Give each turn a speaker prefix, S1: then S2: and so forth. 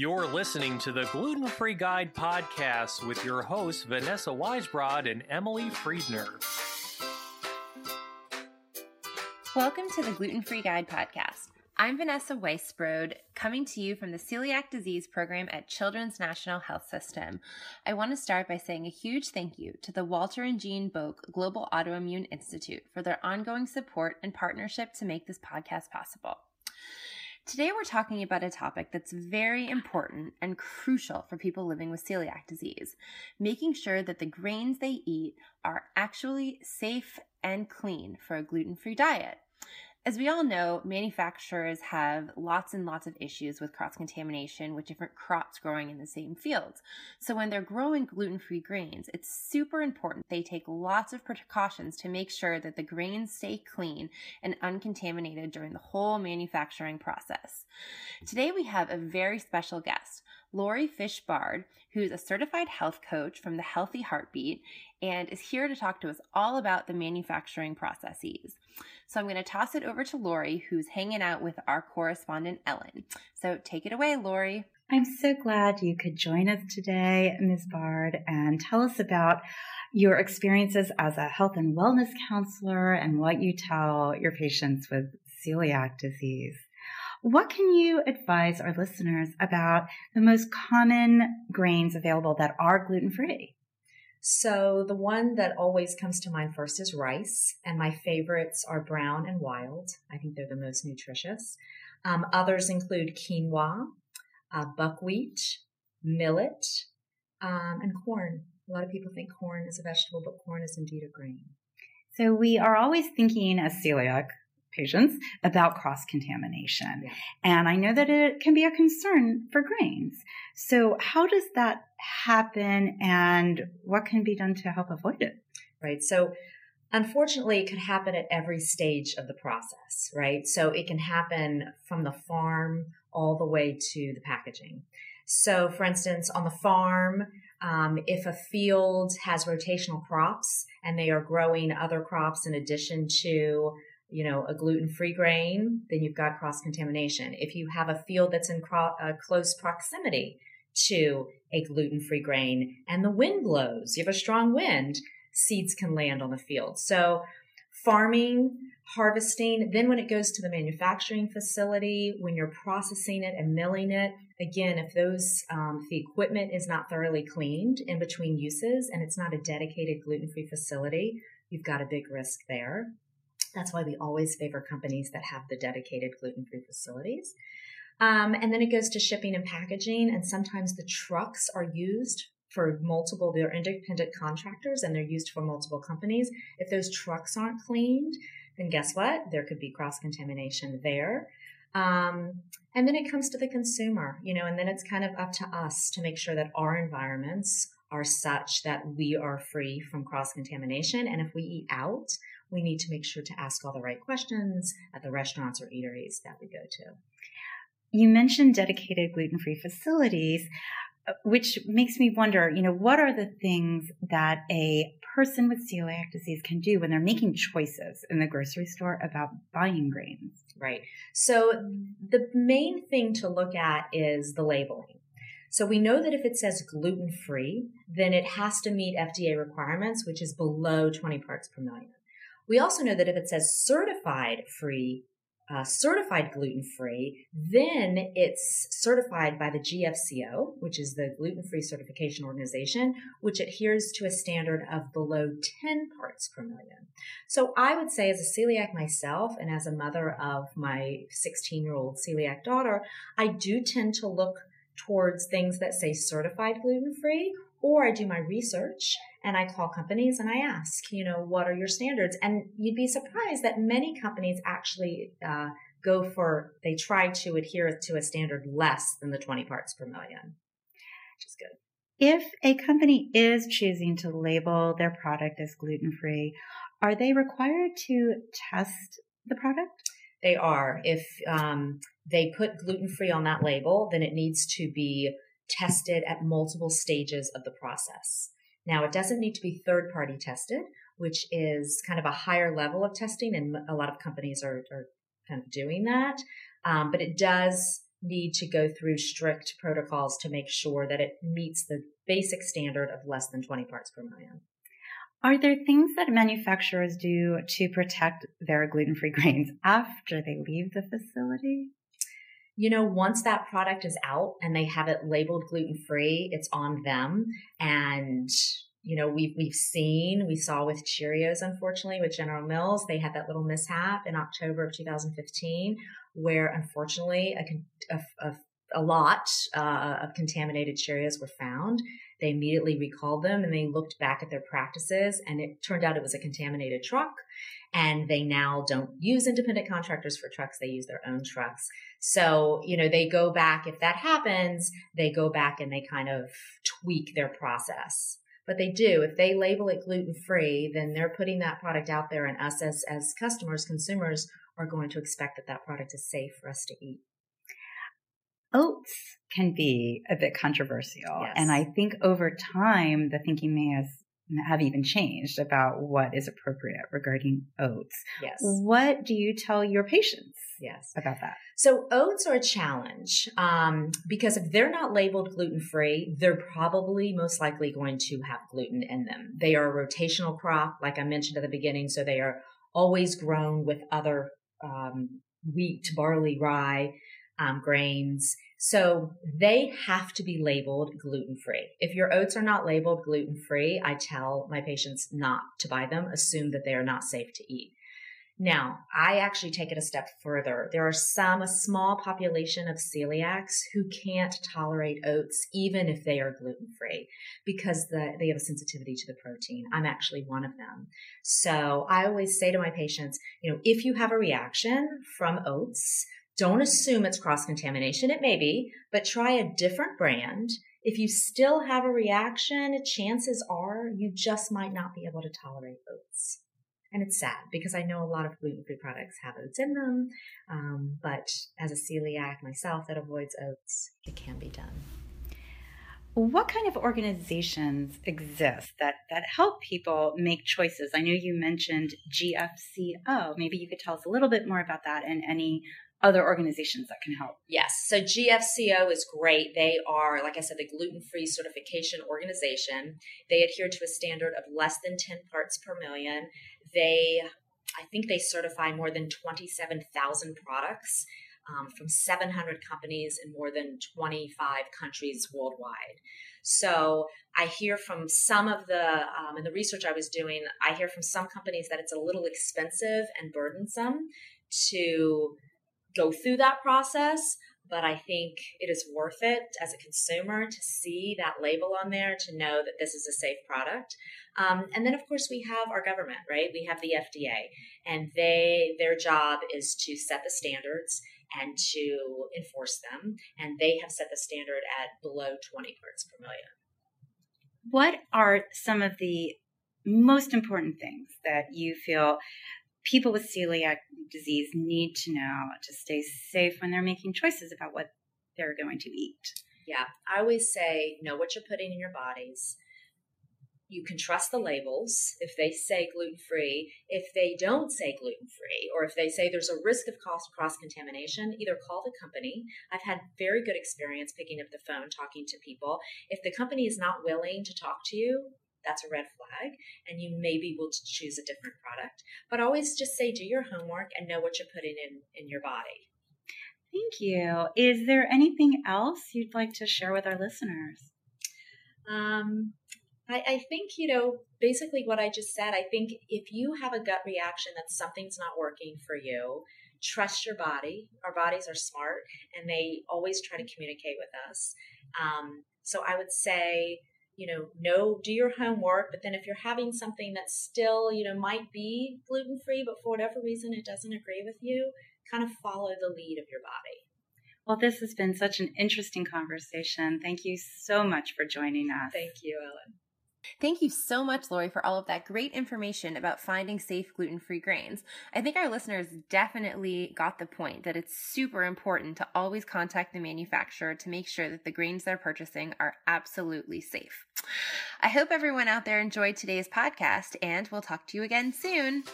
S1: You're listening to the Gluten Free Guide podcast with your hosts, Vanessa Weisbrod and Emily Friedner.
S2: Welcome to the Gluten Free Guide podcast. I'm Vanessa Weisbrod, coming to you from the Celiac Disease Program at Children's National Health System. I want to start by saying a huge thank you to the Walter and Jean Boek Global Autoimmune Institute for their ongoing support and partnership to make this podcast possible. Today, we're talking about a topic that's very important and crucial for people living with celiac disease making sure that the grains they eat are actually safe and clean for a gluten free diet. As we all know, manufacturers have lots and lots of issues with cross contamination with different crops growing in the same fields. So when they're growing gluten free grains, it's super important they take lots of precautions to make sure that the grains stay clean and uncontaminated during the whole manufacturing process. Today we have a very special guest. Lori Fish Bard, who's a certified health coach from the Healthy Heartbeat and is here to talk to us all about the manufacturing processes. So I'm going to toss it over to Lori, who's hanging out with our correspondent, Ellen. So take it away, Lori.
S3: I'm so glad you could join us today, Ms. Bard, and tell us about your experiences as a health and wellness counselor and what you tell your patients with celiac disease. What can you advise our listeners about the most common grains available that are gluten free?
S4: So the one that always comes to mind first is rice, and my favorites are brown and wild. I think they're the most nutritious. Um, others include quinoa, uh, buckwheat, millet, um, and corn. A lot of people think corn is a vegetable, but corn is indeed a grain.
S3: So we are always thinking as celiac patients about cross contamination. Yeah. And I know that it can be a concern for grains. So how does that happen and what can be done to help avoid it?
S4: Right. So unfortunately, it could happen at every stage of the process, right? So it can happen from the farm all the way to the packaging. So, for instance, on the farm, um, if a field has rotational crops and they are growing other crops in addition to you know, a gluten-free grain, then you've got cross-contamination. If you have a field that's in cro- uh, close proximity to a gluten-free grain and the wind blows, you have a strong wind, seeds can land on the field. So farming, harvesting, then when it goes to the manufacturing facility, when you're processing it and milling it, again, if those, um, the equipment is not thoroughly cleaned in between uses and it's not a dedicated gluten-free facility, you've got a big risk there. That's why we always favor companies that have the dedicated gluten free facilities. Um, and then it goes to shipping and packaging. And sometimes the trucks are used for multiple, they're independent contractors and they're used for multiple companies. If those trucks aren't cleaned, then guess what? There could be cross contamination there. Um, and then it comes to the consumer, you know, and then it's kind of up to us to make sure that our environments are such that we are free from cross contamination. And if we eat out, we need to make sure to ask all the right questions at the restaurants or eateries that we go to.
S3: You mentioned dedicated gluten free facilities, uh, which makes me wonder, you know, what are the things that a person with celiac disease can do when they're making choices in the grocery store about buying grains?
S4: Right. So the main thing to look at is the labeling. So we know that if it says gluten free, then it has to meet FDA requirements, which is below 20 parts per million. We also know that if it says certified free, uh, certified gluten free, then it's certified by the GFCO, which is the gluten free certification organization, which adheres to a standard of below 10 parts per million. So I would say, as a celiac myself and as a mother of my 16 year old celiac daughter, I do tend to look towards things that say certified gluten free, or I do my research and I call companies and I ask, you know, what are your standards? And you'd be surprised that many companies actually uh, go for, they try to adhere to a standard less than the 20 parts per million, which is good.
S3: If a company is choosing to label their product as gluten free, are they required to test the product?
S4: They are. If um, they put gluten free on that label, then it needs to be tested at multiple stages of the process. Now, it doesn't need to be third party tested, which is kind of a higher level of testing, and a lot of companies are, are kind of doing that. Um, but it does need to go through strict protocols to make sure that it meets the basic standard of less than 20 parts per million.
S3: Are there things that manufacturers do to protect their gluten free grains after they leave the facility?
S4: You know, once that product is out and they have it labeled gluten free, it's on them. And, you know, we've, we've seen, we saw with Cheerios, unfortunately, with General Mills, they had that little mishap in October of 2015 where unfortunately a, a, a, a lot uh, of contaminated Cheerios were found. They immediately recalled them and they looked back at their practices and it turned out it was a contaminated truck. And they now don't use independent contractors for trucks. They use their own trucks. So, you know, they go back, if that happens, they go back and they kind of tweak their process. But they do. If they label it gluten free, then they're putting that product out there and us as, as customers, consumers are going to expect that that product is safe for us to eat.
S3: Oats can be a bit controversial.
S4: Yes.
S3: And I think over time, the thinking may have, have even changed about what is appropriate regarding oats.
S4: Yes.
S3: What do you tell your patients
S4: Yes.
S3: about that?
S4: So oats are a challenge um, because if they're not labeled gluten free, they're probably most likely going to have gluten in them. They are a rotational crop, like I mentioned at the beginning, so they are always grown with other um, wheat, barley, rye um, grains. So they have to be labeled gluten free. If your oats are not labeled gluten free, I tell my patients not to buy them, assume that they are not safe to eat. Now, I actually take it a step further. There are some, a small population of celiacs who can't tolerate oats, even if they are gluten free, because the, they have a sensitivity to the protein. I'm actually one of them. So I always say to my patients, you know, if you have a reaction from oats, don't assume it's cross contamination. It may be, but try a different brand. If you still have a reaction, chances are you just might not be able to tolerate oats. And it's sad because I know a lot of gluten free products have oats in them. Um, but as a celiac myself that avoids oats, it can be done.
S3: What kind of organizations exist that, that help people make choices? I know you mentioned GFCO. Maybe you could tell us a little bit more about that and any other organizations that can help.
S4: Yes. So GFCO is great. They are, like I said, the gluten free certification organization. They adhere to a standard of less than 10 parts per million. They, I think they certify more than 27,000 products. Um, from 700 companies in more than 25 countries worldwide. So I hear from some of the, um, in the research I was doing, I hear from some companies that it's a little expensive and burdensome to go through that process, but I think it is worth it as a consumer to see that label on there to know that this is a safe product. Um, and then, of course, we have our government, right? We have the FDA, and they their job is to set the standards and to enforce them. And they have set the standard at below 20 parts per million.
S3: What are some of the most important things that you feel people with celiac disease need to know to stay safe when they're making choices about what they're going to eat.
S4: Yeah, I always say know what you're putting in your bodies. You can trust the labels if they say gluten free. If they don't say gluten free, or if they say there's a risk of cross contamination, either call the company. I've had very good experience picking up the phone, talking to people. If the company is not willing to talk to you, that's a red flag and you maybe will choose a different product. But always just say do your homework and know what you're putting in in your body.
S3: Thank you. Is there anything else you'd like to share with our listeners?
S4: Um, I, I think you know basically what i just said i think if you have a gut reaction that something's not working for you trust your body. Our bodies are smart and they always try to communicate with us. Um, so i would say you know, know, do your homework. But then if you're having something that still, you know, might be gluten free, but for whatever reason it doesn't agree with you, kind of follow the lead of your body.
S3: Well, this has been such an interesting conversation. Thank you so much for joining us.
S4: Thank you, Ellen.
S2: Thank you so much, Lori, for all of that great information about finding safe gluten free grains. I think our listeners definitely got the point that it's super important to always contact the manufacturer to make sure that the grains they're purchasing are absolutely safe. I hope everyone out there enjoyed today's podcast, and we'll talk to you again soon.